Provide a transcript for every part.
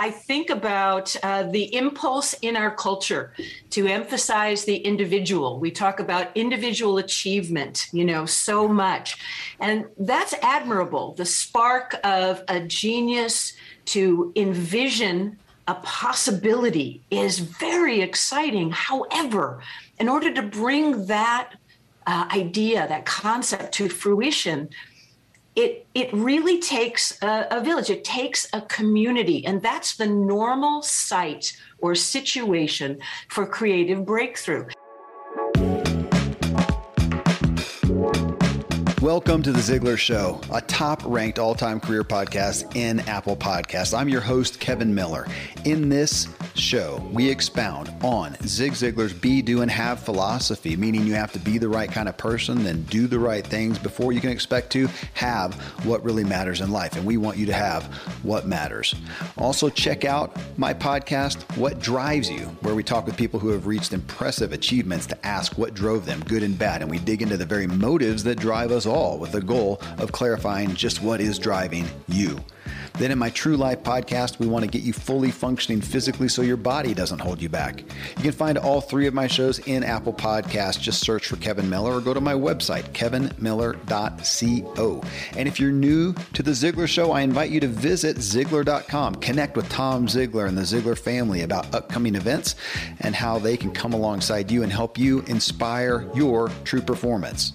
I think about uh, the impulse in our culture to emphasize the individual. We talk about individual achievement, you know, so much. And that's admirable. The spark of a genius to envision a possibility is very exciting. However, in order to bring that uh, idea, that concept to fruition, it it really takes a, a, village. It takes a community. And that's the normal site or situation for creative breakthrough Welcome to the Ziglar Show, a top ranked all time career podcast in Apple Podcasts. I'm your host, Kevin Miller. In this show, we expound on Zig Ziglar's be, do, and have philosophy, meaning you have to be the right kind of person, then do the right things before you can expect to have what really matters in life. And we want you to have what matters. Also, check out my podcast, What Drives You, where we talk with people who have reached impressive achievements to ask what drove them, good and bad. And we dig into the very motives that drive us all with the goal of clarifying just what is driving you. Then in my True Life podcast, we want to get you fully functioning physically so your body doesn't hold you back. You can find all three of my shows in Apple Podcasts. Just search for Kevin Miller or go to my website, kevinmiller.co. And if you're new to The Ziglar Show, I invite you to visit Ziglar.com. Connect with Tom Ziglar and the Ziglar family about upcoming events and how they can come alongside you and help you inspire your true performance.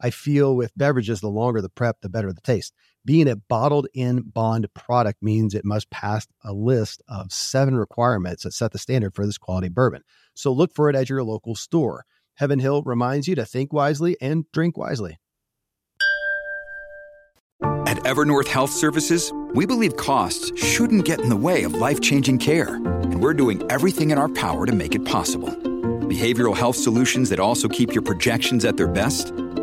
I feel with beverages, the longer the prep, the better the taste. Being a bottled in bond product means it must pass a list of seven requirements that set the standard for this quality bourbon. So look for it at your local store. Heaven Hill reminds you to think wisely and drink wisely. At Evernorth Health Services, we believe costs shouldn't get in the way of life changing care, and we're doing everything in our power to make it possible. Behavioral health solutions that also keep your projections at their best?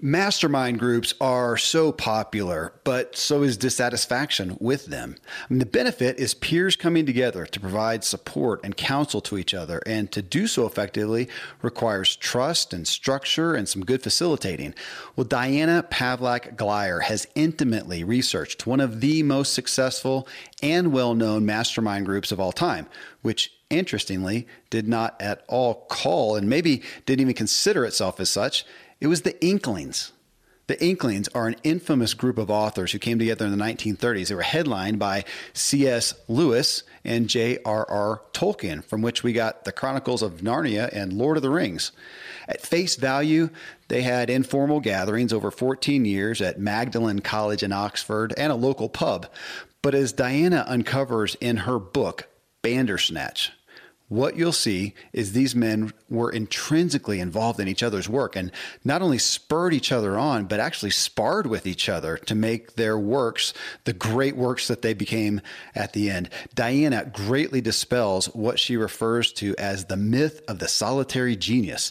Mastermind groups are so popular, but so is dissatisfaction with them. I mean, the benefit is peers coming together to provide support and counsel to each other, and to do so effectively requires trust and structure and some good facilitating. Well, Diana Pavlac Glyer has intimately researched one of the most successful and well known mastermind groups of all time, which interestingly did not at all call and maybe didn't even consider itself as such it was the Inklings. The Inklings are an infamous group of authors who came together in the 1930s. They were headlined by C.S. Lewis and J.R.R. Tolkien, from which we got the Chronicles of Narnia and Lord of the Rings. At face value, they had informal gatherings over 14 years at Magdalen College in Oxford and a local pub. But as Diana uncovers in her book, Bandersnatch, what you'll see is these men were intrinsically involved in each other's work and not only spurred each other on, but actually sparred with each other to make their works the great works that they became at the end. Diana greatly dispels what she refers to as the myth of the solitary genius.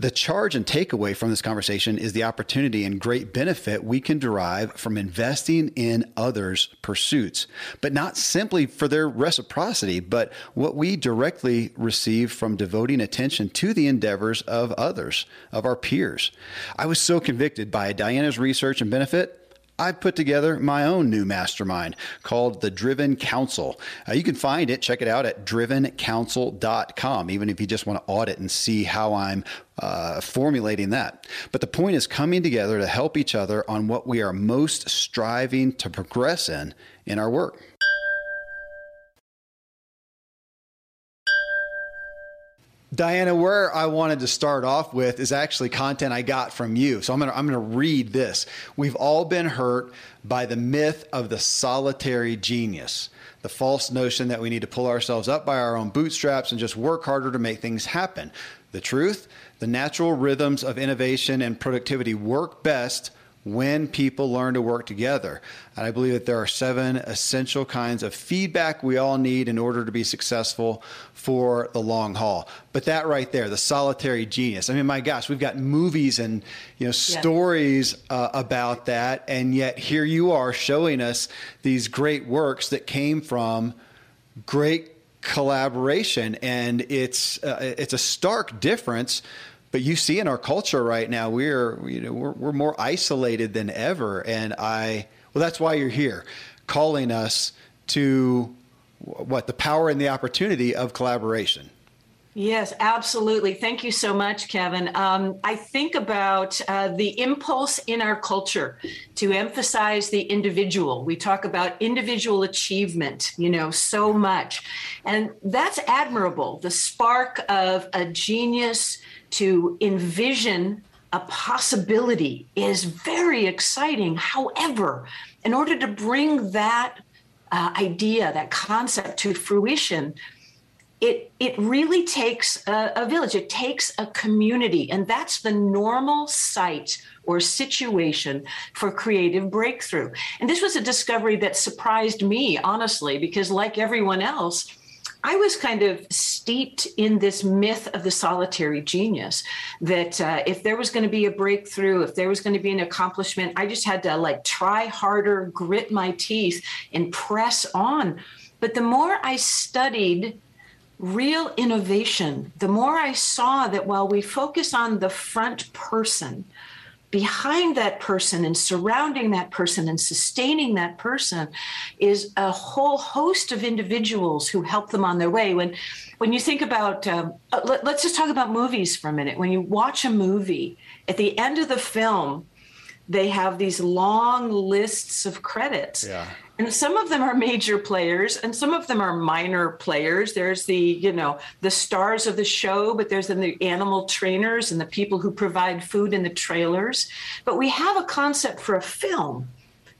The charge and takeaway from this conversation is the opportunity and great benefit we can derive from investing in others' pursuits, but not simply for their reciprocity, but what we directly receive from devoting attention to the endeavors of others, of our peers. I was so convicted by Diana's research and benefit. I've put together my own new mastermind called the Driven Counsel. Uh, you can find it, check it out at drivencounsel.com, even if you just want to audit and see how I'm uh, formulating that. But the point is coming together to help each other on what we are most striving to progress in in our work. Diana, where I wanted to start off with is actually content I got from you. So I'm going to I'm going to read this. We've all been hurt by the myth of the solitary genius, the false notion that we need to pull ourselves up by our own bootstraps and just work harder to make things happen. The truth, the natural rhythms of innovation and productivity work best when people learn to work together. And I believe that there are seven essential kinds of feedback we all need in order to be successful for the long haul. But that right there, the solitary genius. I mean, my gosh, we've got movies and you know stories uh, about that, and yet here you are showing us these great works that came from great collaboration, and it's uh, it's a stark difference but you see in our culture right now we're you know we're, we're more isolated than ever and i well that's why you're here calling us to what the power and the opportunity of collaboration Yes, absolutely. Thank you so much, Kevin. Um, I think about uh, the impulse in our culture to emphasize the individual. We talk about individual achievement, you know, so much. And that's admirable. The spark of a genius to envision a possibility is very exciting. However, in order to bring that uh, idea, that concept to fruition, it it really takes a, a, village. It takes a community, and that's the normal site or situation for creative breakthrough. And this was a discovery that surprised me, honestly, because like everyone else, I was kind of steeped in this myth of the solitary genius that uh, if there was going to be a breakthrough, if there was going to be an accomplishment, I just had to like try harder, grit my teeth, and press on. But the more I studied real innovation, the more I saw that while we focus on the front person, behind that person and surrounding that person and sustaining that person is a whole host of individuals who help them on their way. When when you think about um, uh, let, let's just talk about movies for a minute. When you watch a movie at the end of the film they have these long lists of credits yeah. And some of them are major players and some of them are minor players. There's the, you know, the stars of the show, but there's the animal trainers and the people who provide food in the trailers. But we have a concept for a film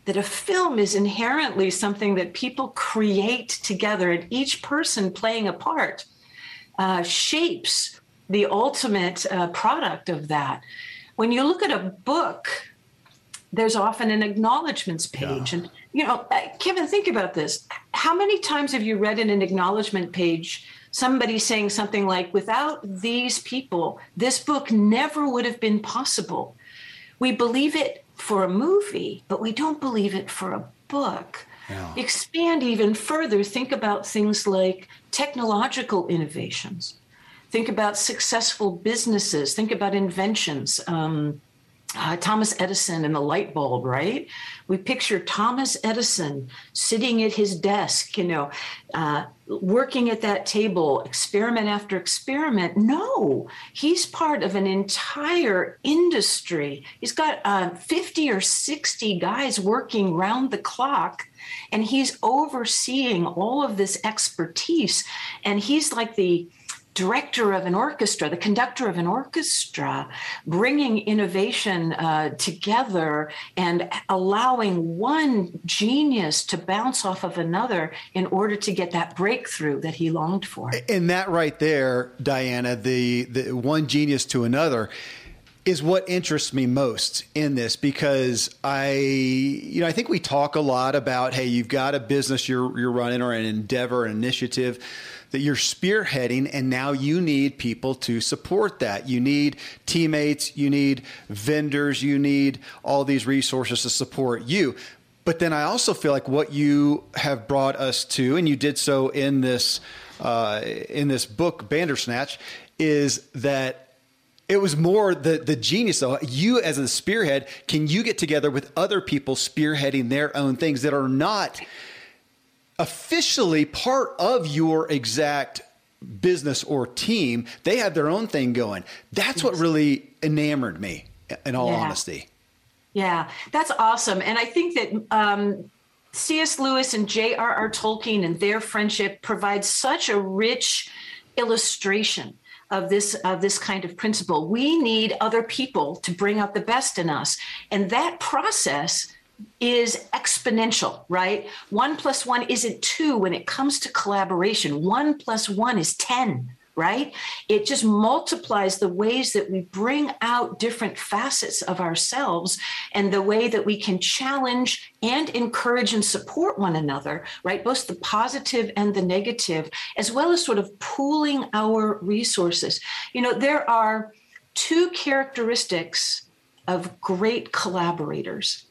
that a film is inherently something that people create together and each person playing a part uh, shapes the ultimate uh, product of that. When you look at a book, there's often an acknowledgments page. Yeah. And, you know, uh, Kevin, think about this. How many times have you read in an acknowledgement page somebody saying something like, without these people, this book never would have been possible? We believe it for a movie, but we don't believe it for a book. Yeah. Expand even further, think about things like technological innovations. Think about successful businesses. Think about inventions. Um, uh, Thomas Edison and the light bulb, right? We picture Thomas Edison sitting at his desk, you know, uh, working at that table, experiment after experiment. No, he's part of an entire industry. He's got uh, 50 or 60 guys working round the clock, and he's overseeing all of this expertise. And he's like the director of an orchestra, the conductor of an orchestra, bringing innovation uh, together and allowing one genius to bounce off of another in order to get that breakthrough that he longed for. And that right there, Diana, the, the one genius to another is what interests me most in this because I, you know, I think we talk a lot about, hey, you've got a business you're you're running or an endeavor, an initiative that you're spearheading, and now you need people to support that. You need teammates, you need vendors, you need all these resources to support you. But then I also feel like what you have brought us to, and you did so in this uh, in this book, Bandersnatch, is that it was more the the genius though. You as a spearhead, can you get together with other people spearheading their own things that are not officially part of your exact business or team? They have their own thing going. That's what really enamored me. In all Yeah. honesty. Yeah, that's awesome. And I think that um, C.S. Lewis and J.R.R. Tolkien and their friendship provides such a rich illustration of this of this kind of principle. We need other people to bring out the best in us, and that process is exponential, right? One plus one isn't two when it comes to collaboration. One plus one is 10, right? It just multiplies the ways that we bring out different facets of ourselves and the way that we can challenge and encourage and support one another, right? Both the positive and the negative, as well as sort of pooling our resources. You know, there are two characteristics of great collaborators.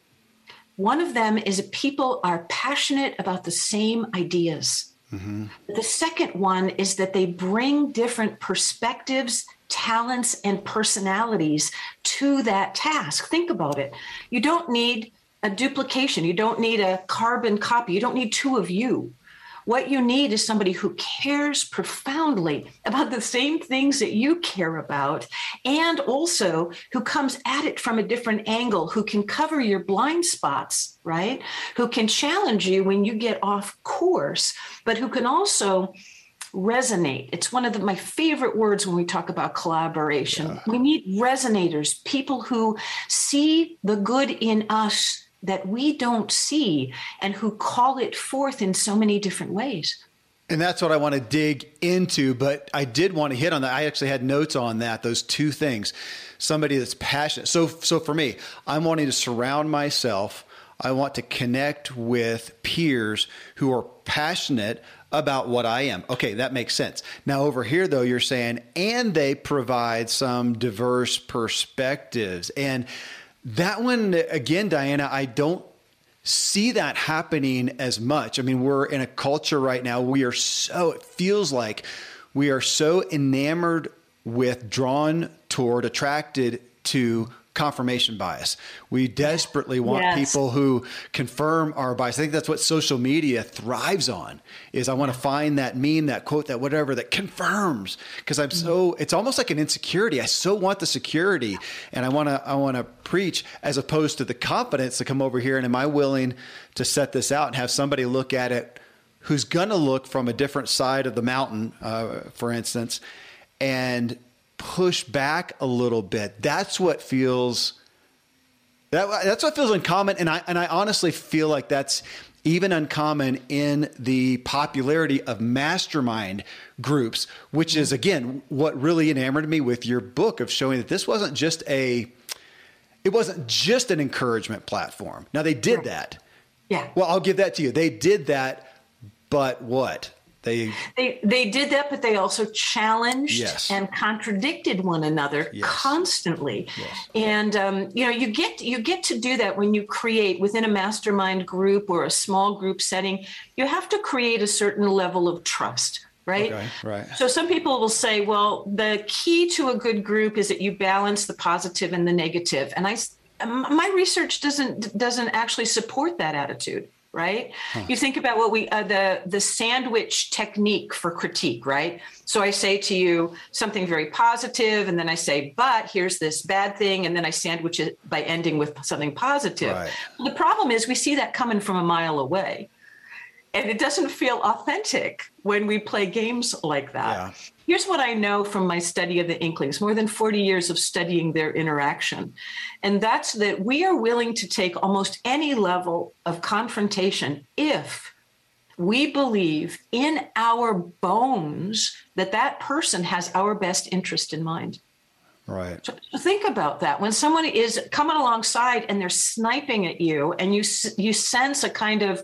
One of them is that people are passionate about the same ideas. Mm-hmm. The second one is that they bring different perspectives, talents, and personalities to that task. Think about it. You don't need a duplication, you don't need a carbon copy, you don't need two of you. What you need is somebody who cares profoundly about the same things that you care about, and also who comes at it from a different angle, who can cover your blind spots, right? Who can challenge you when you get off course, but who can also resonate. It's one of the, my favorite words when we talk about collaboration. We need resonators, people who see the good in us that we don't see and who call it forth in so many different ways. And that's what I want to dig into. But I did want to hit on that. I actually had notes on that, those two things. Somebody that's passionate. So, so for me, I'm wanting to surround myself. I want to connect with peers who are passionate about what I am. Okay, that makes sense. Now, over here, though, you're saying, and they provide some diverse perspectives. And that one, again, Diana, I don't see that happening as much. I mean, we're in a culture right now, we are so, it feels like we are so enamored with, drawn toward, attracted to confirmation bias. We desperately want Yes. people who confirm our bias. I think that's what social media thrives on is I want to find that meme, that quote, that whatever that confirms because I'm so it's almost like an insecurity. I so want the security and I want to I want to preach as opposed to the confidence to come over here and am I willing to set this out and have somebody look at it who's going to look from a different side of the mountain, uh, for instance, and push back a little bit. That's what feels that, that's what feels uncommon, and I and I honestly feel like that's even uncommon in the popularity of mastermind groups, which is again what really enamored me with your book of showing that this wasn't just a it wasn't just an encouragement platform. Now they did that. Yeah. Well, I'll give that to you. They did that, but what? They They they did that, but they also challenged Yes. and contradicted one another Yes. constantly. Yes. And um, you know, you get you get to do that when you create within a mastermind group or a small group setting. You have to create a certain level of trust, right? Okay, right. So some people will say, well, the key to a good group is that you balance the positive and the negative. And I my research doesn't doesn't actually support that attitude. Right? You think about what we uh, the the sandwich technique for critique, right? So I say to you something very positive, and then I say, "But here's this bad thing," and then I sandwich it by ending with something positive. Right. The problem is we see that coming from a mile away and it doesn't feel authentic when we play games like that. Yeah. Here's what I know from my study of the Inklings, more than 40 years of studying their interaction. And that's that we are willing to take almost any level of confrontation if we believe in our bones that that person has our best interest in mind. right. So think about that. When someone is coming alongside and they're sniping at you, and you you sense a kind of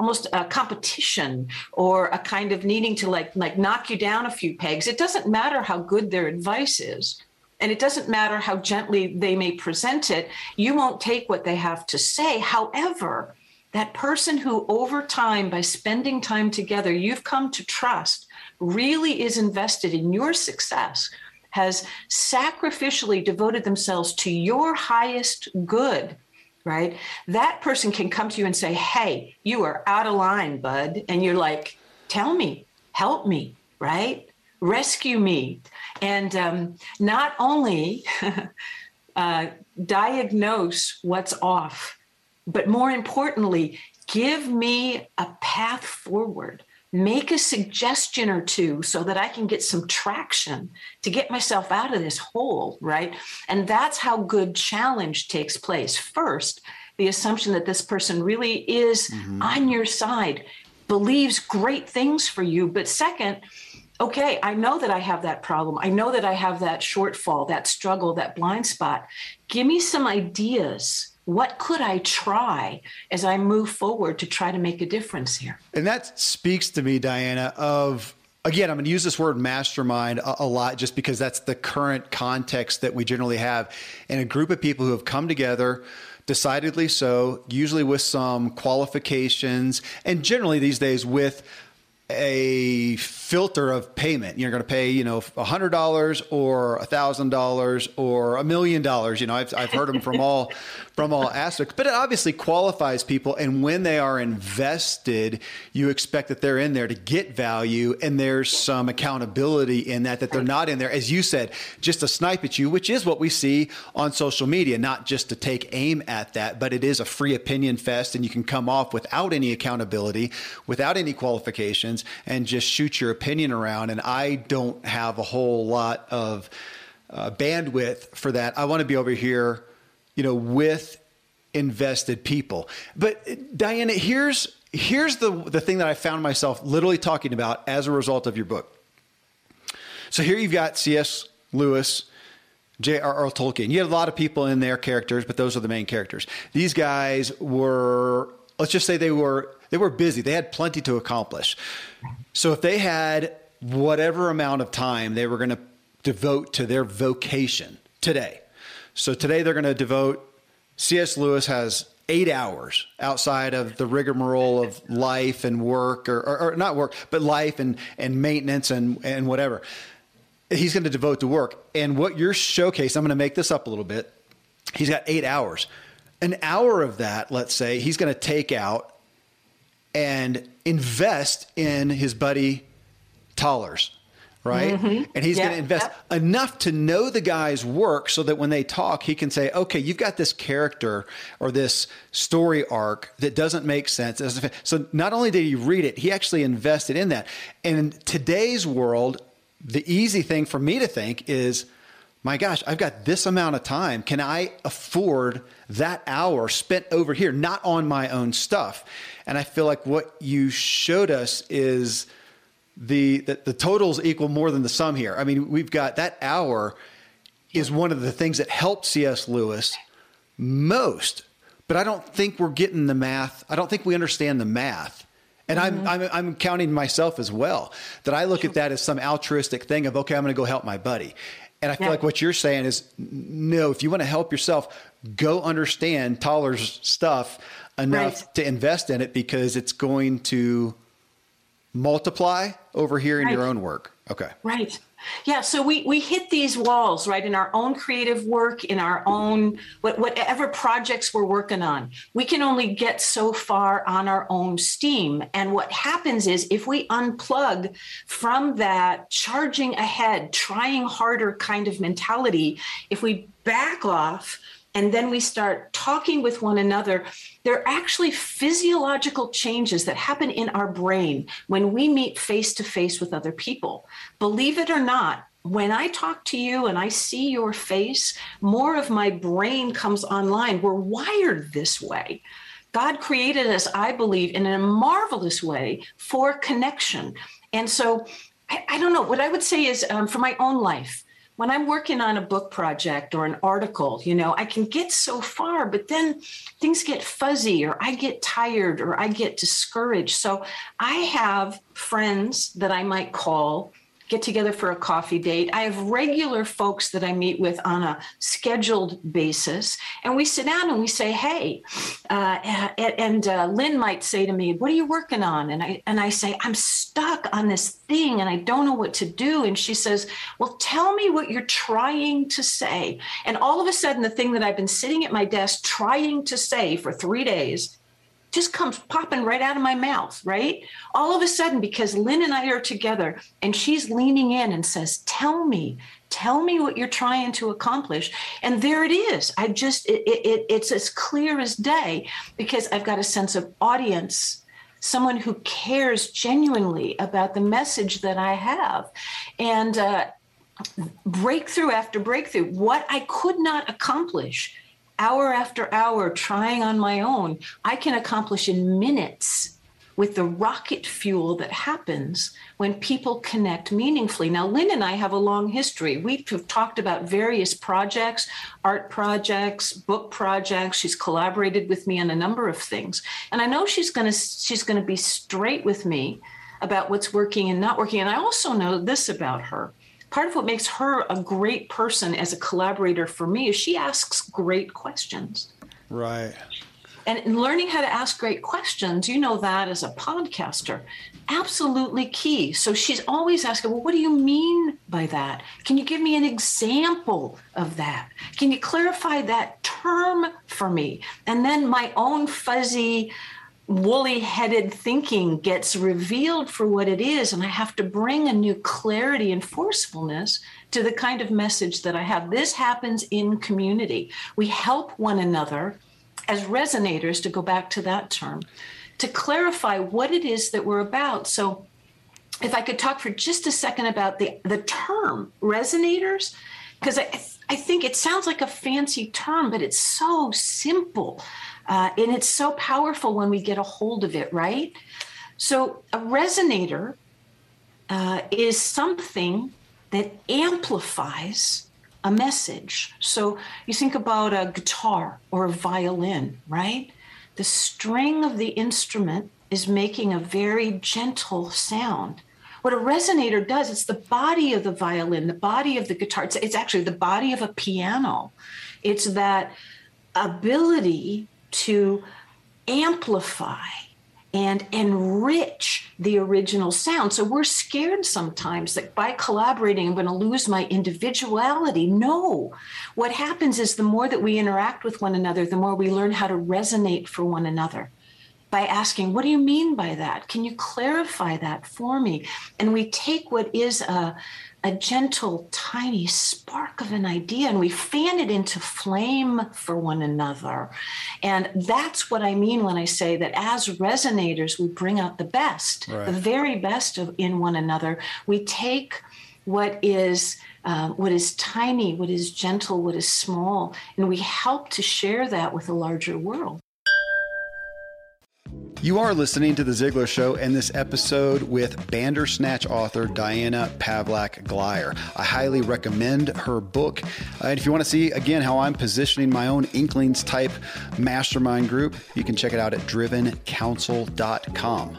almost a competition or a kind of needing to like like knock you down a few pegs. It doesn't matter how good their advice is. And it doesn't matter how gently they may present it, you won't take what they have to say. However, that person who over time, by spending time together, you've come to trust really is invested in your success has sacrificially devoted themselves to your highest good, right? That person can come to you and say, Hey, you are out of line, bud. And you're like, Tell me, help me, right? Rescue me. And um, not only uh, diagnose what's off, but more importantly, give me a path forward make a suggestion or two so that I can get some traction to get myself out of this hole, right? And that's how good challenge takes place. First, the assumption that this person really is mm-hmm. on your side, believes great things for you. But second, okay, I know that I have that problem. I know that I have that shortfall, that struggle, that blind spot. Give me some ideas what could I try as I move forward to try to make a difference here? And that speaks to me, Diana, of again, I'm going to use this word mastermind a, a, lot just because that's the current context that we generally have. And a group of people who have come together, decidedly so, usually with some qualifications, and generally these days with a filter of payment. You're going to pay, you know, hundred dollars or a thousand dollars or a million dollars. You know, I've, I've heard them from all from all aspects, but it obviously qualifies people. And when they are invested, you expect that they're in there to get value, and there's some accountability in that that they're not in there, as you said, just to snipe at you, which is what we see on social media. Not just to take aim at that, but it is a free opinion fest, and you can come off without any accountability, without any qualifications and just shoot your opinion around. And I don't have a whole lot of uh, bandwidth for that. I want to be over here, you know, with invested people. But Diana, here's here's the the thing that I found myself literally talking about as a result of your book. So here you've got C.S. Lewis, J.R.R. Tolkien. You had a lot of people in their characters, but those are the main characters. These guys were, let's just say they were they were busy. They had plenty to accomplish. So if they had whatever amount of time they were going to devote to their vocation today. So today they're going to devote C.S. Lewis has eight hours outside of the rigmarole of life and work or, or, or, not work, but life and, and maintenance and, and whatever. He's going to devote to work. And what you're showcasing, I'm going to make this up a little bit. He's got eight hours. An hour of that, let's say, he's going to take out and invest in his buddy Tollers, right? Mm-hmm. And he's going to invest yep. enough to know the guy's work so that when they talk, he can say, okay, you've got this character or this story arc that doesn't make sense. So not only did he read it, he actually invested in that. And in today's world, the easy thing for me to think is, my gosh, I've got this amount of time. Can I afford that hour spent over here, not on my own stuff? And I feel like what you showed us is the that the totals equal more than the sum here. I mean, we've got that hour is one of the things that helped C.S. Lewis most, but I don't think we're getting the math. I don't think we understand the math. And mm-hmm. I'm, I'm, I'm counting myself as well that I look at that as some altruistic thing of, okay, I'm going to go help my buddy. And I feel yeah. like what you're saying is no, if you want to help yourself, go understand Toller's stuff enough right. to invest in it because it's going to multiply over here in right. your own work. Okay. Right. Yeah, so we we hit these walls right in our own creative work, in our own what, whatever projects we're working on. We can only get so far on our own steam, and what happens is if we unplug from that charging ahead, trying harder kind of mentality, if we back off and then we start talking with one another, there are actually physiological changes that happen in our brain when we meet face to face with other people. Believe it or not, when I talk to you and I see your face, more of my brain comes online. We're wired this way. God created us, I believe, in a marvelous way for connection. And so I, I don't know. What I would say is um, for my own life, when I'm working on a book project or an article, you know, I can get so far, but then things get fuzzy or I get tired or I get discouraged. So I have friends that I might call get together for a coffee date. I have regular folks that I meet with on a scheduled basis, and we sit down and we say, "Hey," uh, and uh, Lynn might say to me, "What are you working on?" And I and I say, "I'm stuck on this thing, and I don't know what to do." And she says, "Well, tell me what you're trying to say." And all of a sudden, the thing that I've been sitting at my desk trying to say for three days just comes popping right out of my mouth, right? All of a sudden, because Lynn and I are together and she's leaning in and says, Tell me, tell me what you're trying to accomplish. And there it is. I just, it, it, it's as clear as day because I've got a sense of audience, someone who cares genuinely about the message that I have. And, uh, breakthrough after breakthrough, what I could not accomplish hour after hour trying on my own, I can accomplish in minutes with the rocket fuel that happens when people connect meaningfully. Now, Lynn and I have a long history. We've talked about various projects, art projects, book projects. She's collaborated with me on a number of things. And I know she's going to she's going to be straight with me about what's working and not working. And I also know this about her part of what makes her a great person as a collaborator for me is she asks great questions. Right. And learning how to ask great questions, you know that as a podcaster, absolutely key. So she's always asking, well, what do you mean by that? Can you give me an example of that? Can you clarify that term for me? And then my own fuzzy, woolly headed thinking gets revealed for what it is. And I have to bring a new clarity and forcefulness to the kind of message that I have. This happens in community. We help one another as resonators, to go back to that term, to clarify what it is that we're about. So, if I could talk for just a second about the, the term resonators, because I, I think it sounds like a fancy term, but it's so simple. Uh, and it's so powerful when we get a hold of it, right? So, a resonator uh, is something that amplifies a message. So, you think about a guitar or a violin, right? The string of the instrument is making a very gentle sound. What a resonator does, it's the body of the violin, the body of the guitar. It's, it's actually the body of a piano. It's that ability to amplify and enrich the original sound. So we're scared sometimes that by collaborating, I'm going to lose my individuality. No. What happens is the more that we interact with one another, the more we learn how to resonate for one another by asking, What do you mean by that? Can you clarify that for me? And we take what is a a gentle, tiny spark of an idea and we fan it into flame for one another. And that's what I mean when I say that as resonators, we bring out the best, right. the very best of in one another. We take what is um, what is tiny, what is gentle, what is small, and we help to share that with a larger world. You are listening to The Ziglar Show and this episode with Bandersnatch author Diana Pavlac Glyer. I highly recommend her book. Uh, and if you want to see, again, how I'm positioning my own Inklings type mastermind group, you can check it out at drivencounsel.com.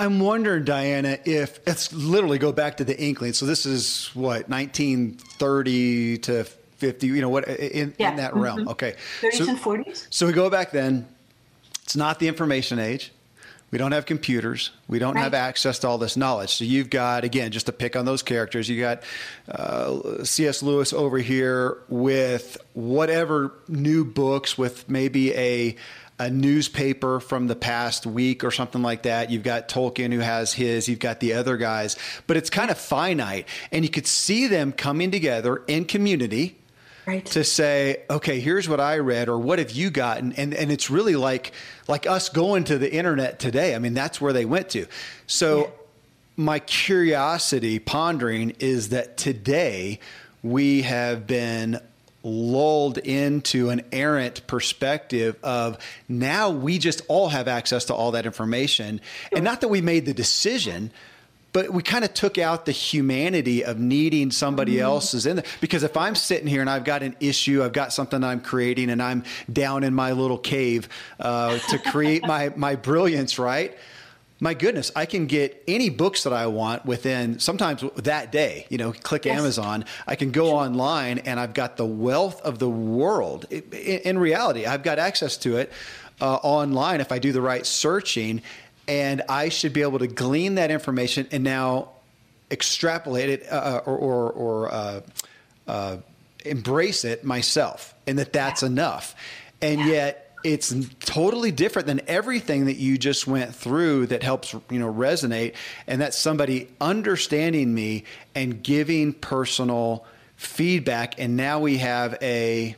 I'm wondering, Diana, if let's literally go back to the Inkling. So this is what 1930 to 50. You know what in, yeah. in that mm-hmm. realm? Okay, 30s so, and 40s. So we go back then. It's not the information age. We don't have computers. We don't right. have access to all this knowledge. So you've got, again, just to pick on those characters, you got uh, C.S. Lewis over here with whatever new books with maybe a a newspaper from the past week or something like that. You've got Tolkien who has his, you've got the other guys, but it's kind of finite. And you could see them coming together in community right. to say, okay, here's what I read, or what have you gotten? And and it's really like like us going to the internet today. I mean, that's where they went to. So yeah. my curiosity pondering is that today we have been lulled into an errant perspective of now we just all have access to all that information. And not that we made the decision, but we kind of took out the humanity of needing somebody mm-hmm. else's in there because if i'm sitting here and i've got an issue i've got something i'm creating and i'm down in my little cave uh, to create my my brilliance right my goodness, I can get any books that I want within sometimes that day. You know, click yes. Amazon. I can go online and I've got the wealth of the world. In, reality, I've got access to it uh, online if I do the right searching and I should be able to glean that information and now extrapolate it uh, uh, or or, or uh, uh, embrace it myself, and that that's yeah. enough. And yeah. yet, it's totally different than everything that you just went through that helps you know resonate, and that's somebody understanding me and giving personal feedback. And now we have a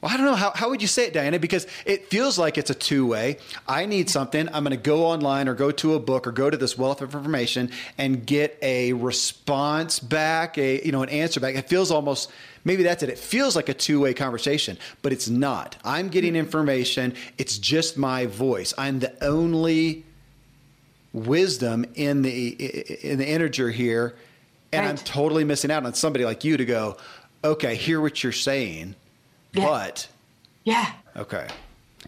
well, I don't know. How, how would you say it, Diana? Because it feels like it's a two way. I need something. I'm going to go online or go to a book or go to this wealth of information and get a response back, a you know, an answer back. It feels almost maybe that's it. It feels like a two way conversation, but it's not. I'm getting information. It's just my voice. I'm the only wisdom in the in the integer here, and right. I'm totally missing out on somebody like you to go. Okay, hear what you're saying yeah. But yeah. Okay.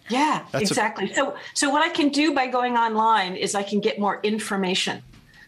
Yeah, That's exactly. A- so so what I can do by going online is I can get more information.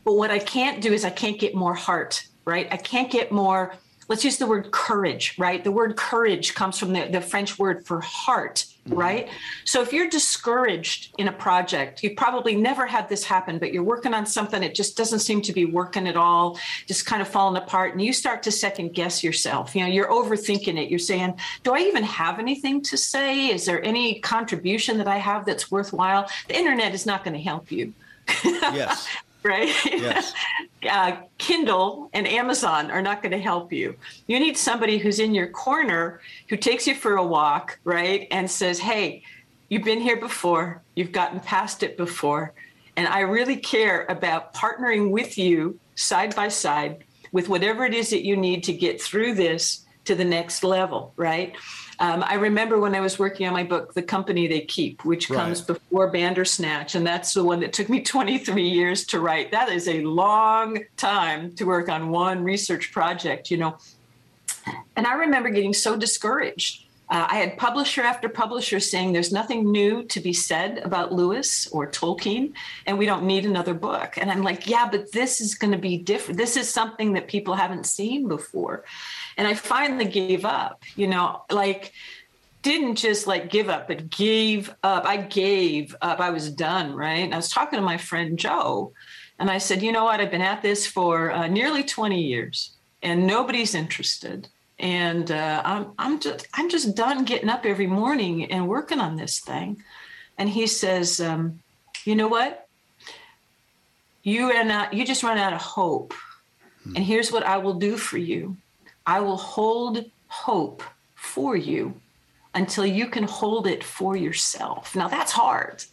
But what I can't do is I can't get more heart, right? I can't get more let's use the word courage, right? The word courage comes from the, the French word for heart, mm-hmm. right? So if you're discouraged in a project, you probably never had this happen, but you're working on something, it just doesn't seem to be working at all, just kind of falling apart. And you start to second guess yourself. You know, you're overthinking it. You're saying, do I even have anything to say? Is there any contribution that I have that's worthwhile? The internet is not going to help you. yes. Right? Yes. uh, Kindle and Amazon are not going to help you. You need somebody who's in your corner who takes you for a walk, right? And says, hey, you've been here before, you've gotten past it before. And I really care about partnering with you side by side with whatever it is that you need to get through this to the next level, right? Um, I remember when I was working on my book, The Company They Keep, which comes right. before Bandersnatch, and that's the one that took me 23 years to write. That is a long time to work on one research project, you know. And I remember getting so discouraged. Uh, I had publisher after publisher saying there's nothing new to be said about Lewis or Tolkien, and we don't need another book. And I'm like, yeah, but this is going to be different. This is something that people haven't seen before. And I finally gave up, you know, like didn't just like give up, but gave up. I gave up. I was done, right? And I was talking to my friend Joe, and I said, you know what? I've been at this for uh, nearly 20 years, and nobody's interested. And uh, I'm, I'm just I'm just done getting up every morning and working on this thing. And he says, um, you know what? You out. You just run out of hope. And here's what I will do for you. I will hold hope for you until you can hold it for yourself. Now that's hard.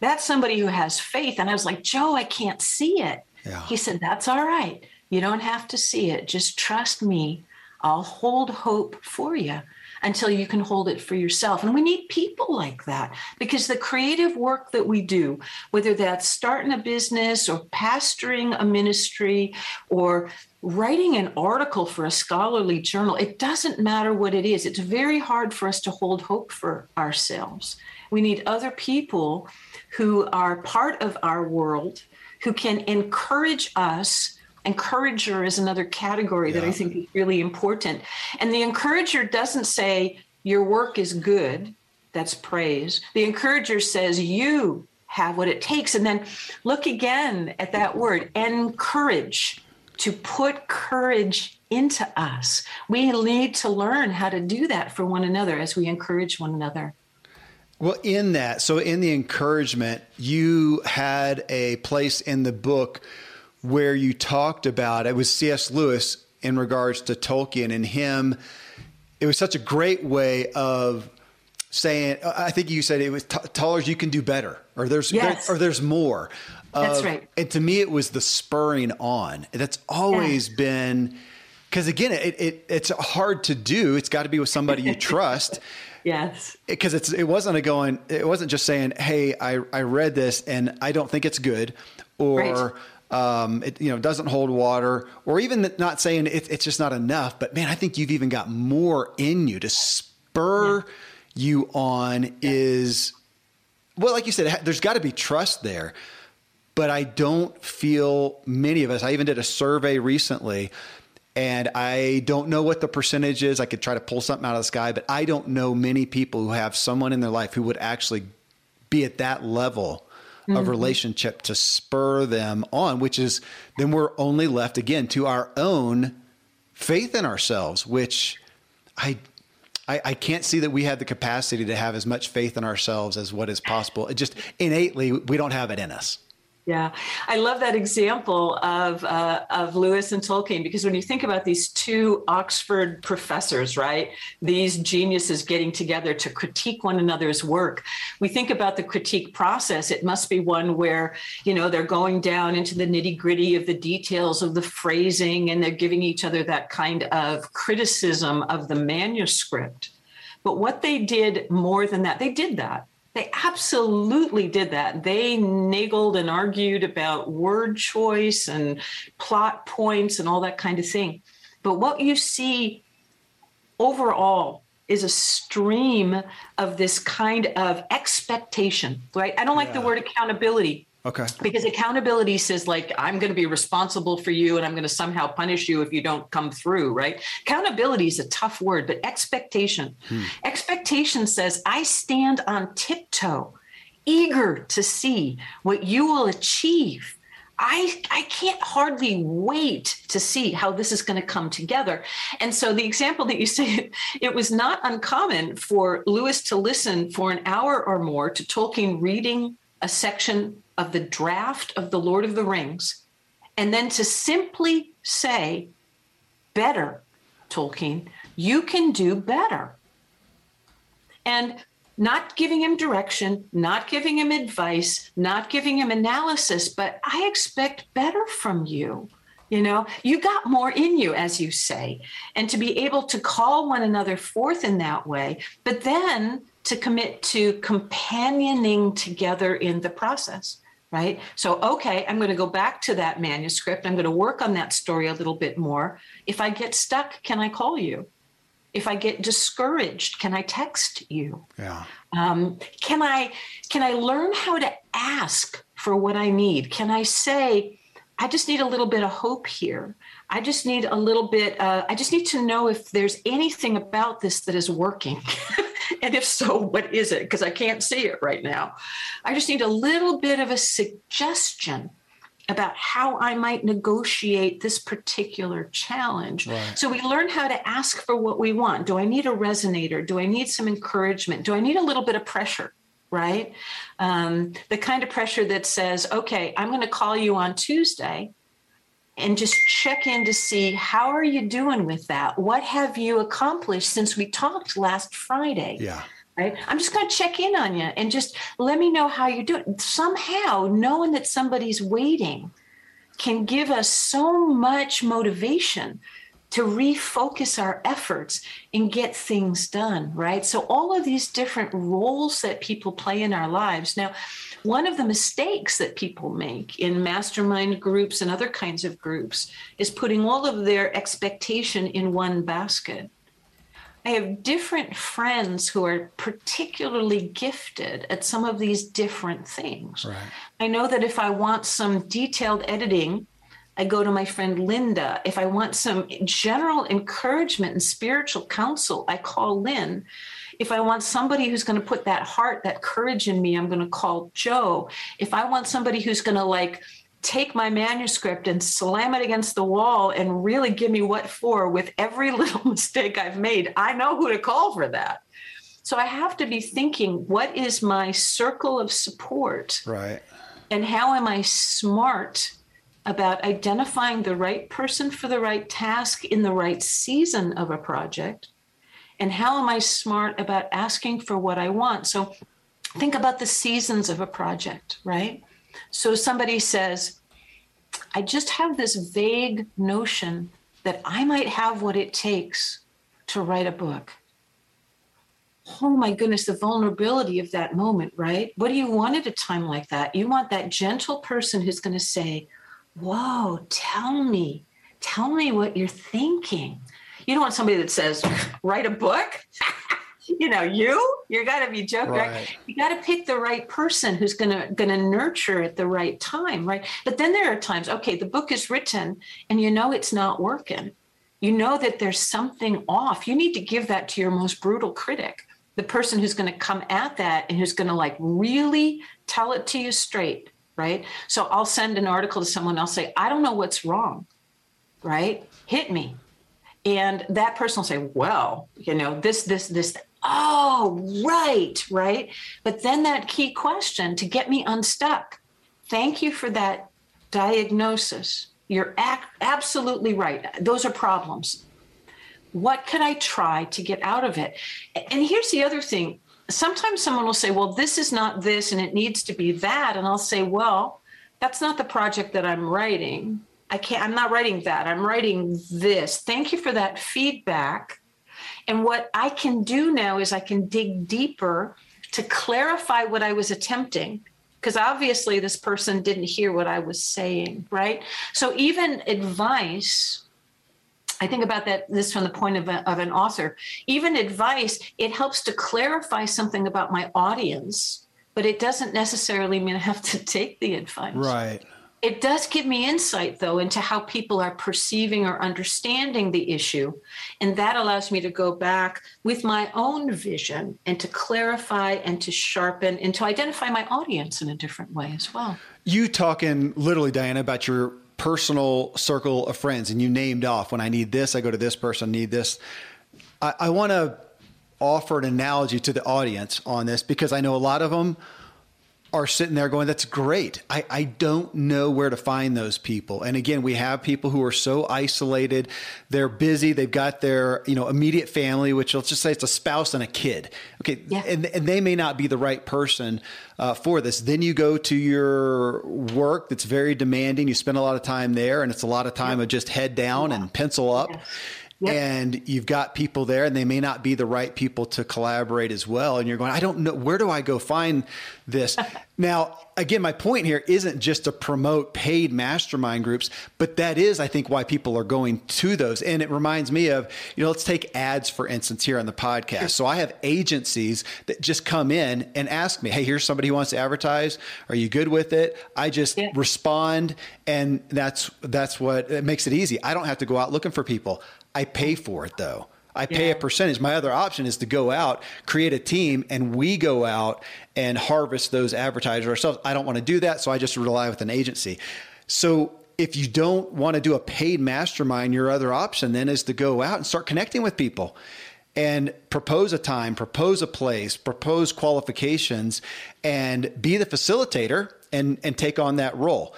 That's somebody who has faith. And I was like, Joe, I can't see it. Yeah. He said, That's all right. You don't have to see it. Just trust me. I'll hold hope for you until you can hold it for yourself. And we need people like that because the creative work that we do, whether that's starting a business or pastoring a ministry or writing an article for a scholarly journal, it doesn't matter what it is. It's very hard for us to hold hope for ourselves. We need other people who are part of our world who can encourage us. Encourager is another category yeah. that I think is really important. And the encourager doesn't say, Your work is good. That's praise. The encourager says, You have what it takes. And then look again at that word encourage to put courage into us. We need to learn how to do that for one another as we encourage one another. Well, in that, so in the encouragement, you had a place in the book where you talked about it was C.S. Lewis in regards to Tolkien and him. It was such a great way of saying, I think you said it was t- you can do better, or there's yes. or there's more. That's right. And to me, it was the spurring on. That's always yeah. been because again, it, it it's hard to do. It's got to be with somebody you trust. yes. Because it's it wasn't a going. It wasn't just saying, "Hey, I I read this and I don't think it's good," or. Right. Um, it you know doesn't hold water, or even not saying it, it's just not enough. But man, I think you've even got more in you to spur yeah. you on. Yeah. Is well, like you said, there's got to be trust there but I don't feel many of us. I even did a survey recently and I don't know what the percentage is. I could try to pull something out of the sky, but I don't know many people who have someone in their life who would actually be at that level mm-hmm. of relationship to spur them on, which is then we're only left again to our own faith in ourselves, which I I, I, can't see that we have the capacity to have as much faith in ourselves as what is possible. It just innately we don't have it in us. Yeah, I love that example of uh, of Lewis and Tolkien because when you think about these two Oxford professors, right, these geniuses getting together to critique one another's work, we think about the critique process. It must be one where you know they're going down into the nitty gritty of the details of the phrasing, and they're giving each other that kind of criticism of the manuscript. But what they did more than that, they did that they absolutely did that. They naggled and argued about word choice and plot points and all that kind of thing. But what you see overall is a stream of this kind of expectation, right? I don't like yeah. the word accountability Okay. Because accountability says, like, I'm going to be responsible for you and I'm going to somehow punish you if you don't come through, right? Accountability is a tough word, but expectation. Hmm. Expectation says, I stand on tiptoe, eager to see what you will achieve. I, I can't hardly wait to see how this is going to come together. And so, the example that you say, it was not uncommon for Lewis to listen for an hour or more to Tolkien reading a section of the draft of The Lord of the Rings and then to simply say, better, Tolkien, you can do better. And not giving him direction, not giving him advice, not giving him analysis, but I expect better from you. You know, you got more in you, as you say, and to be able to call one another forth in that way, but then to commit to companioning together in the process right? So, okay, I'm going to go back to that manuscript. I'm going to work on that story a little bit more. If I get stuck, can I call you? If I get discouraged, can I text you? Yeah. Um, can I can I learn how to ask for what I need? Can I say, I just need a little bit of hope here. I just need a little bit. Uh, I just need to know if there's anything about this that is working. and if so, what is it? Because I can't see it right now. I just need a little bit of a suggestion about how I might negotiate this particular challenge. Right. So we learn how to ask for what we want. Do I need a resonator? Do I need some encouragement? Do I need a little bit of pressure? Right? Um, the kind of pressure that says, okay, I'm going to call you on Tuesday and just check in to see how are you doing with that? What have you accomplished since we talked last friday? Yeah. Right? I'm just going to check in on you and just let me know how you're doing. Somehow knowing that somebody's waiting can give us so much motivation to refocus our efforts and get things done right? So all of these different roles that people play in our lives. Now one of the mistakes that people make in mastermind groups and other kinds of groups is putting all of their expectation in one basket. I have different friends who are particularly gifted at some of these different things. Right. I know that if I want some detailed editing, I go to my friend Linda. If I want some general encouragement and spiritual counsel, I call Lynn if I want somebody who's going to put that heart, that courage in me, I'm going to call Joe. If I want somebody who's going to like take my manuscript and slam it against the wall and really give me what for with every little mistake I've made, I know who to call for that. So I have to be thinking, what is my circle of support? Right. And how am I smart about identifying the right person for the right task in the right season of a project? And how am I smart about asking for what I want? So think about the seasons of a project, right? So somebody says, I just have this vague notion that I might have what it takes to write a book. Oh my goodness, the vulnerability of that moment, right? What do you want at a time like that? You want that gentle person who's going to say, Whoa, tell me, tell me what you're thinking. You don't want somebody that says, write a book. you know, you, you got to be joking, right. right? You got to pick the right person who's going to, going to nurture at the right time, right? But then there are times, okay, the book is written and you know it's not working. You know that there's something off. You need to give that to your most brutal critic, the person who's going to come at that and who's going to like really tell it to you straight, right? So I'll send an article to someone, I'll say, I don't know what's wrong, right? Hit me and that person will say, well, you know, this, this, this, oh, right, right. But then that key question to get me unstuck. Thank you for that diagnosis. You're ac- absolutely right. Those are problems. What could I try to get out of it? And here's the other thing. Sometimes someone will say, well, this is not this and it needs to be that. And I'll say, well, that's not the project that I'm writing. I can't, I'm not writing that. I'm writing this. Thank you for that feedback. And what I can do now is I can dig deeper to clarify what I was attempting because obviously this person didn't hear what I was saying, right? So even advice, I think about that this from the point of, a, of an author. Even advice, it helps to clarify something about my audience, but it doesn't necessarily mean I have to take the advice. Right. It does give me insight, though, into how people are perceiving or understanding the issue. And that allows me to go back with my own vision and to clarify and to sharpen and to identify my audience in a different way as well. You talking literally, Diana, about your personal circle of friends, and you named off when I need this, I go to this person, need this. I, I want to offer an analogy to the audience on this because I know a lot of them are sitting there going, that's great. I, I don't know where to find those people. And again, we have people who are so isolated. They're busy. They've got their, you know, immediate family, which let's just say it's a spouse and a kid. Okay. Yeah. And, and they may not be the right person uh, for this. Then you go to your work that's very demanding. You spend a lot of time there and it's a lot of time of just head down and pencil up. Yep. And you've got people there, and they may not be the right people to collaborate as well. And you're going, I don't know, where do I go find this? now, again, my point here isn't just to promote paid mastermind groups, but that is, I think, why people are going to those. And it reminds me of, you know, let's take ads, for instance, here on the podcast. Sure. So I have agencies that just come in and ask me, hey, here's somebody who wants to advertise. Are you good with it? I just yeah. respond, and that's that's what it makes it easy. I don't have to go out looking for people. I pay for it though. I pay yeah. a percentage. My other option is to go out, create a team, and we go out and harvest those advertisers ourselves. I don't want to do that, so I just rely with an agency. So if you don't want to do a paid mastermind, your other option then is to go out and start connecting with people and propose a time, propose a place, propose qualifications, and be the facilitator and and take on that role.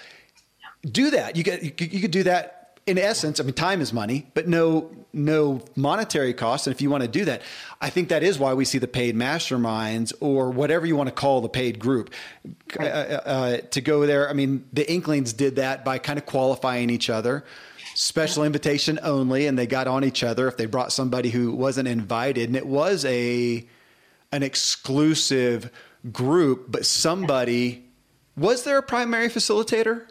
Do that. You get you, you could do that in essence, I mean, time is money, but no no monetary cost. And if you want to do that, I think that is why we see the paid masterminds or whatever you want to call the paid group right. uh, uh, uh to go there. I mean, the Inklings did that by kind of qualifying each other, special invitation only, and they got on each other if they brought somebody who wasn't invited, and it was a an exclusive group, but somebody was there a primary facilitator?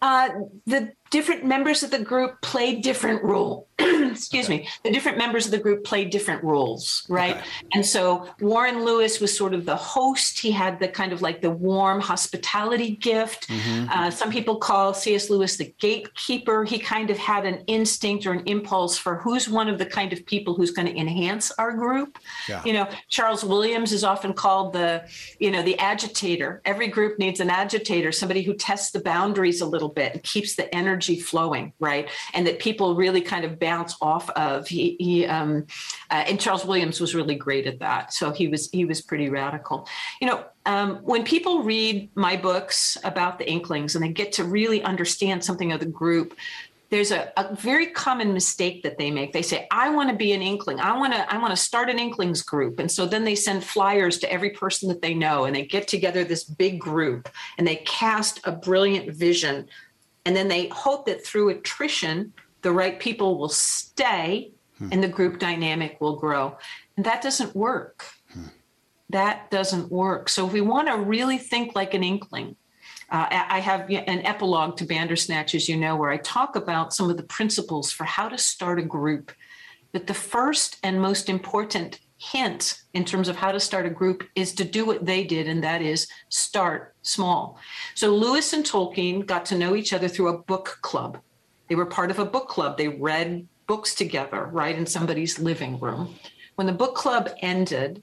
Uh, the different members of the group played different role excuse okay. me the different members of the group played different roles right okay. and so warren lewis was sort of the host he had the kind of like the warm hospitality gift mm-hmm. uh, some people call cs lewis the gatekeeper he kind of had an instinct or an impulse for who's one of the kind of people who's going to enhance our group yeah. you know charles williams is often called the you know the agitator every group needs an agitator somebody who tests the boundaries a little bit and keeps the energy energy flowing, right? And that people really kind of bounce off of. He, he um, uh, and Charles Williams was really great at that. So he was he was pretty radical. You know, um, when people read my books about the Inklings and they get to really understand something of the group, there's a, a, very common mistake that they make. They say, I want to be an inkling. I want to, I want to start an inklings group. And so then they send flyers to every person that they know and they get together this big group and they cast a brilliant vision and then they hope that through attrition, the right people will stay hmm. and the group dynamic will grow. And that doesn't work. Hmm. That doesn't work. So if we want to really think like an inkling, uh, I have an epilogue to Bandersnatch, as you know, where I talk about some of the principles for how to start a group. But the first and most important hint in terms of how to start a group is to do what they did, and that is start small. So Lewis and Tolkien got to know each other through a book club. They were part of a book club. They read books together, right, in somebody's living room. When the book club ended,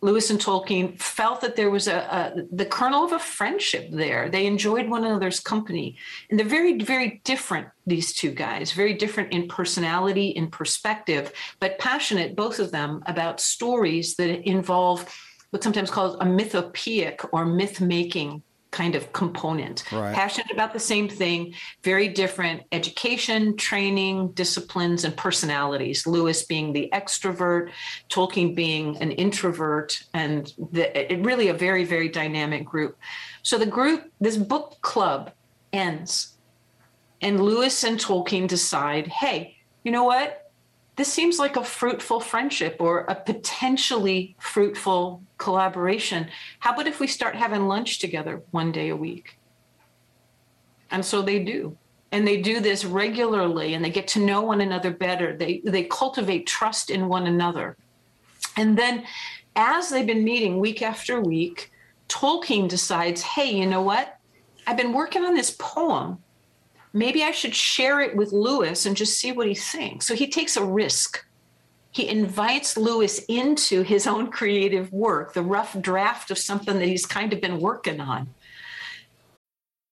Lewis and Tolkien felt that there was a, a, the kernel of a friendship there. They enjoyed one another's company, and they're very, very different. These two guys, very different in personality, in perspective, but passionate, both of them, about stories that involve what's sometimes called a mythopoeic or myth making kind of component. Right. Passionate about the same thing, very different education, training, disciplines, and personalities. Lewis being the extrovert, Tolkien being an introvert, and the, it really a very, very dynamic group. So the group, this book club ends, and Lewis and Tolkien decide, hey, you know what? This seems like a fruitful friendship or a potentially fruitful collaboration. How about if we start having lunch together one day a week? And so they do. And they do this regularly and they get to know one another better. They they cultivate trust in one another. And then as they've been meeting week after week, Tolkien decides, "Hey, you know what? I've been working on this poem maybe I should share it with Lewis and just see what he thinks. So he takes a risk. He invites Lewis into his own creative work, the rough draft of something that he's kind of been working on.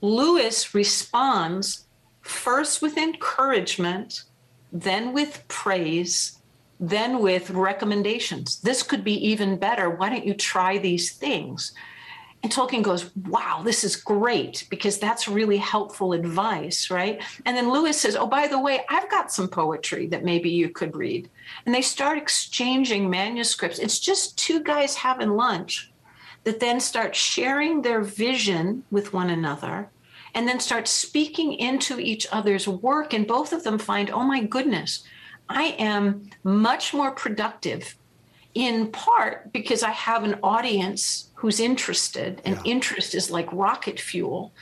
Lewis responds first with encouragement, then with praise, then with recommendations. This could be even better. Why don't you try these things? And Tolkien goes, Wow, this is great because that's really helpful advice, right? And then Lewis says, Oh, by the way, I've got some poetry that maybe you could read. And they start exchanging manuscripts. It's just two guys having lunch that then start sharing their vision with one another and then start speaking into each other's work. And both of them find, oh my goodness, I am much more productive in part because I have an audience who's interested, and yeah. interest is like rocket fuel,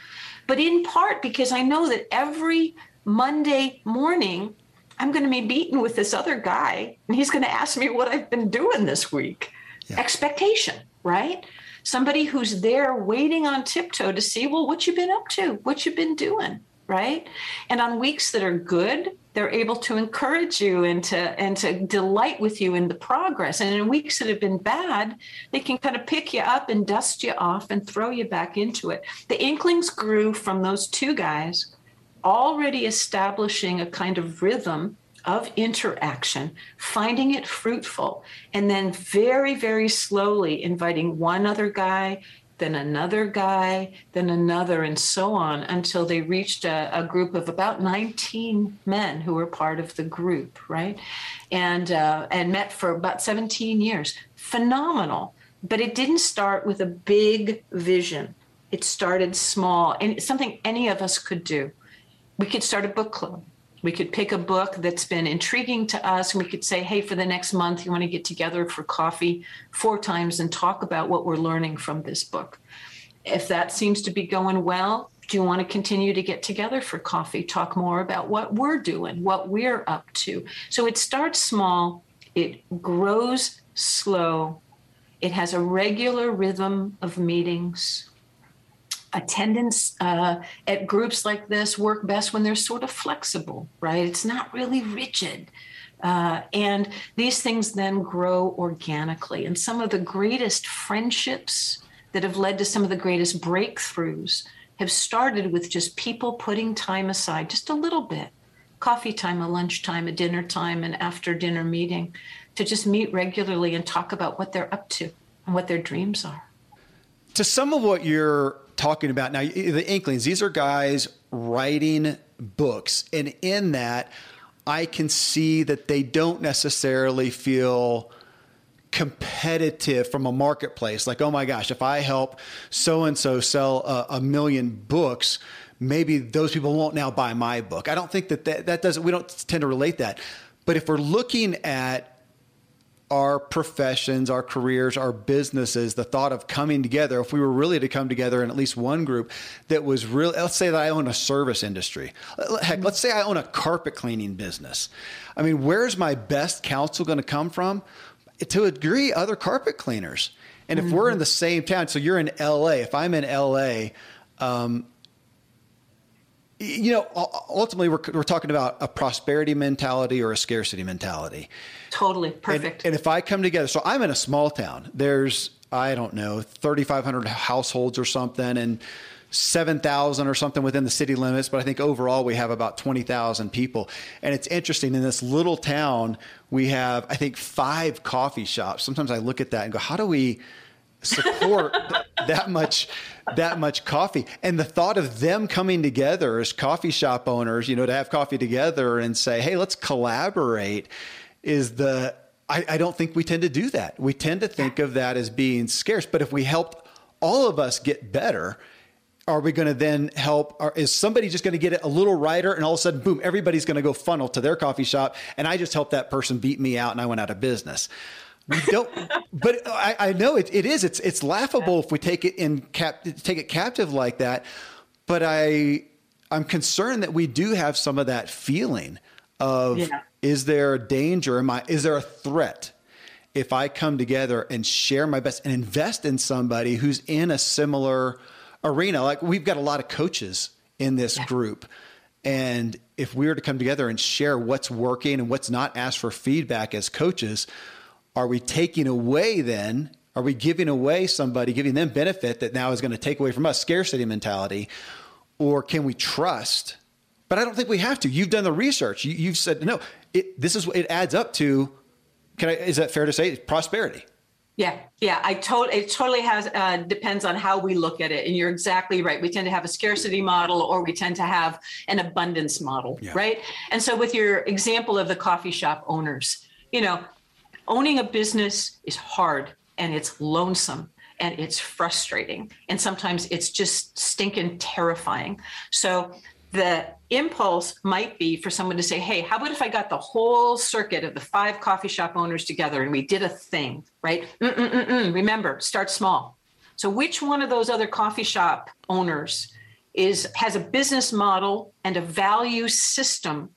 but in part because I know that every Monday morning, I'm going to be beaten with this other guy, and he's going to ask me what I've been doing this week. Yeah. Expectation, right? Somebody who's there waiting on tiptoe to see, well, what you've been up to, what you've been doing, right? And on weeks that are good, they're able to encourage you and to and to delight with you in the progress. And in weeks that have been bad, they can kind of pick you up and dust you off and throw you back into it. The Inklings grew from those two guys already establishing a kind of rhythm of interaction, finding it fruitful, and then very, very slowly inviting one other guy, then another guy, then another, and so on until they reached a, a, group of about 19 men who were part of the group, right? And uh, and met for about 17 years. Phenomenal, but it didn't start with a big vision. It started small, and something any of us could do. We could start a book club we could pick a book that's been intriguing to us and we could say, hey, for the next month, you want to get together for coffee four times and talk about what we're learning from this book. If that seems to be going well, do you want to continue to get together for coffee, talk more about what we're doing, what we're up to? So it starts small, it grows slow, it has a regular rhythm of meetings attendance uh, at groups like this work best when they're sort of flexible, right? It's not really rigid. Uh, and these things then grow organically. And some of the greatest friendships that have led to some of the greatest breakthroughs have started with just people putting time aside, just a little bit coffee time, a lunch time, a dinner time, an after dinner meeting to just meet regularly and talk about what they're up to and what their dreams are. To some of what you're talking about now the inklings these are guys writing books. And in that i can see that they don't necessarily feel competitive from a marketplace. Like oh my gosh if i help so and so sell a, a, million books maybe those people won't now buy my book. I don't think that, that that doesn't we don't tend to relate that. But if we're looking at our professions, our careers, our businesses, the thought of coming together, if we were really to come together in at least one group that was really, let's say that I own a service industry. Heck, let's say I own a carpet cleaning business. I mean, where's my best counsel going to come from? To a degree, other carpet cleaners. And if mm-hmm. we're in the same town, so you're in LA, if I'm in LA, um, you know, ultimately, we're, we're talking about a prosperity mentality or a scarcity mentality. Totally perfect. And, and if I come together, so I'm in a small town. There's I don't know 3,500 households or something, and 7,000 or something within the city limits, but I think overall we have about 20,000 people. And it's interesting in this little town, we have, I think, five coffee shops. Sometimes I look at that and go, how do we support that much that much coffee. And the thought of them coming together as coffee shop owners you know to have coffee together and say hey let's collaborate is the I, I don't think we tend to do that. We tend to think of that as being scarce. But if we help all of us get better are we going to then help or is somebody just going to get it a little righter and all of a sudden boom everybody's going to go funnel to their coffee shop and i just helped that person beat me out and i went out of business we don't, but I, I know it, it is. It's it's laughable if we take it in cap, take it captive like that. but I I'm concerned that we do have some of that feeling of yeah. is there a danger? Am I is there a threat? If I come together and share my best and invest in somebody who's in a similar arena, like we've got a lot of coaches in this yeah. group. And if we were to come together and share what's working and what's not, ask for feedback as coaches, are we taking away then? Are we giving away somebody, giving them benefit that now is going to take away from us scarcity mentality? Or can we trust but I don't think we have to. You've done the research. You, have said no. It, this is it adds up to. Can I? Is that fair to say? Prosperity. Yeah, yeah, I totally. It totally has uh, depends on how we look at it, and you're exactly right. We tend to have a scarcity model, or we tend to have an abundance model, yeah. right? And so, with your example of the coffee shop owners, you know, owning a business is hard and it's lonesome and it's frustrating, and sometimes it's just stinking terrifying. So the impulse might be for someone to say, hey, how about if I got the whole circuit of the five coffee shop owners together and we did a thing, right? Mm-mm-mm-mm. Remember, start small. So, which one of those other coffee shop owners is has a business model and a value system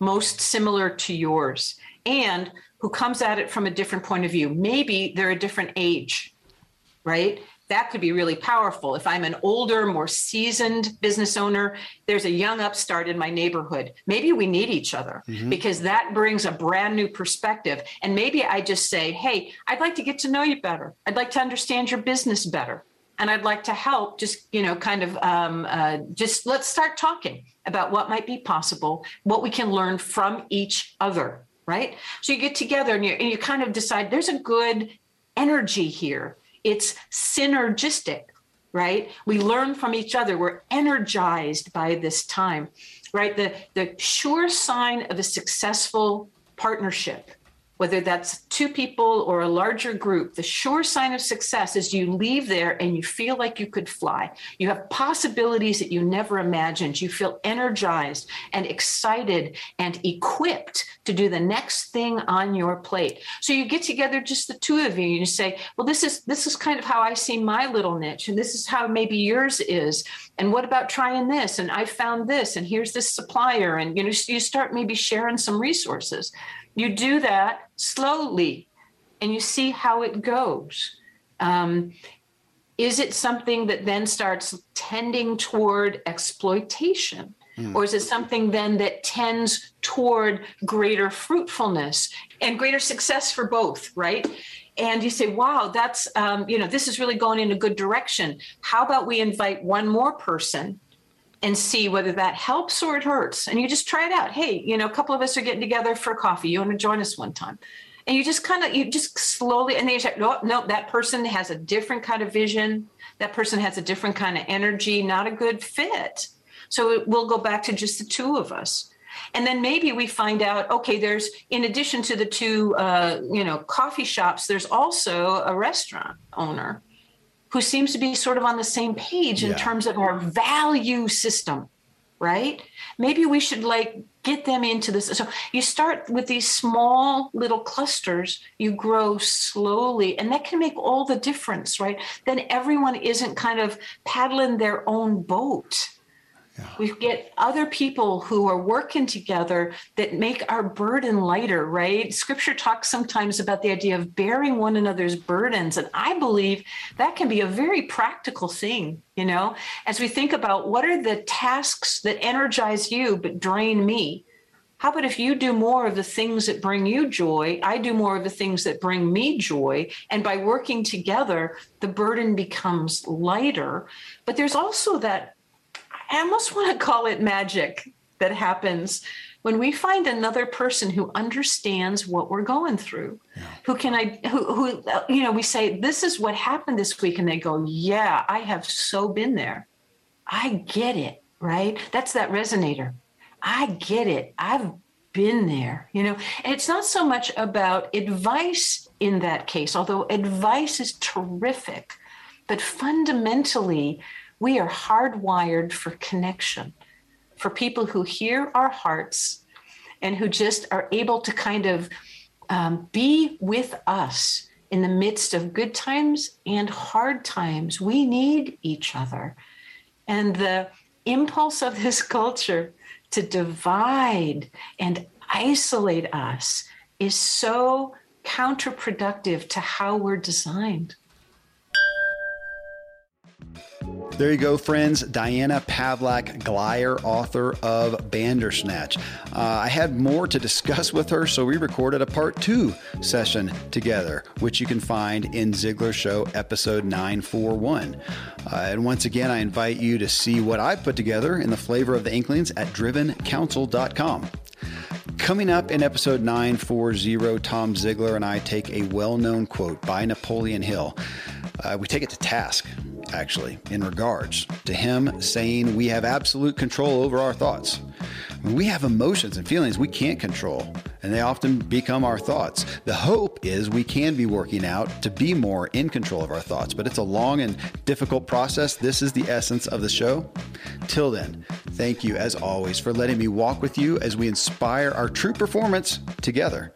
most similar to yours, and who comes at it from a different point of view? Maybe they're a different age, right? that could be really powerful. If I'm an older, more seasoned business owner, there's a young upstart in my neighborhood. Maybe we need each other mm-hmm. because that brings a brand new perspective. And maybe I just say, hey, I'd like to get to know you better. I'd like to understand your business better. And I'd like to help just, you know, kind of um, uh, just let's start talking about what might be possible, what we can learn from each other, right? So you get together and you, and you kind of decide there's a good energy here it's synergistic, right? We learn from each other. We're energized by this time, right? The, the sure sign of a successful partnership whether that's two people or a larger group, the sure sign of success is you leave there and you feel like you could fly. You have possibilities that you never imagined. You feel energized and excited and equipped to do the next thing on your plate. So you get together just the two of you and you say, well, this is this is kind of how I see my little niche, and this is how maybe yours is. And what about trying this? And I found this, and here's this supplier, and you know, you start maybe sharing some resources. You do that slowly and you see how it goes. Um, is it something that then starts tending toward exploitation? Mm. Or is it something then that tends toward greater fruitfulness and greater success for both, right? And you say, wow, that's, um, you know, this is really going in a good direction. How about we invite one more person and see whether that helps or it hurts. And you just try it out. Hey, you know, a couple of us are getting together for coffee. You want to join us one time? And you just kind of, you just slowly, and then you say, no, no, that person has a different kind of vision. That person has a different kind of energy, not a good fit. So we'll go back to just the two of us. And then maybe we find out, okay, there's, in addition to the two, uh, you know, coffee shops, there's also a restaurant owner who seems to be sort of on the same page in yeah. terms of our value system, right? Maybe we should like get them into this. So you start with these small little clusters, you grow slowly, and that can make all the difference, right? Then everyone isn't kind of paddling their own boat yeah. We get other people who are working together that make our burden lighter, right? Scripture talks sometimes about the idea of bearing one another's burdens. And I believe that can be a very practical thing, you know, as we think about what are the tasks that energize you but drain me. How about if you do more of the things that bring you joy? I do more of the things that bring me joy. And by working together, the burden becomes lighter. But there's also that I almost want to call it magic that happens when we find another person who understands what we're going through yeah. who can i who, who you know we say this is what happened this week and they go yeah i have so been there. I get it right? That's that resonator. I get it. I've been there you know? And it's not so much about advice in that case although advice is terrific but fundamentally we are hardwired for connection, for people who hear our hearts and who just are able to kind of um, be with us in the midst of good times and hard times. We need each other. And the impulse of this culture to divide and isolate us is so counterproductive to how we're designed. There you go, friends. Diana Pavlac Glyer, author of Bandersnatch. Uh, I had more to discuss with her, so we recorded a part two session together, which you can find in Ziglar Show episode 941. Uh, and once again, I invite you to see what I put together in the flavor of the Inklings at drivencounsel.com. Coming up in episode 940, Tom Ziglar and I take a well known quote by Napoleon Hill. Uh, we take it to task actually, in regards to him saying we have absolute control over our thoughts. We have emotions and feelings we can't control, and they often become our thoughts. The hope is we can be working out to be more in control of our thoughts, but it's a long and difficult process. This is the essence of the show. Till then, thank you as always for letting me walk with you as we inspire our true performance together.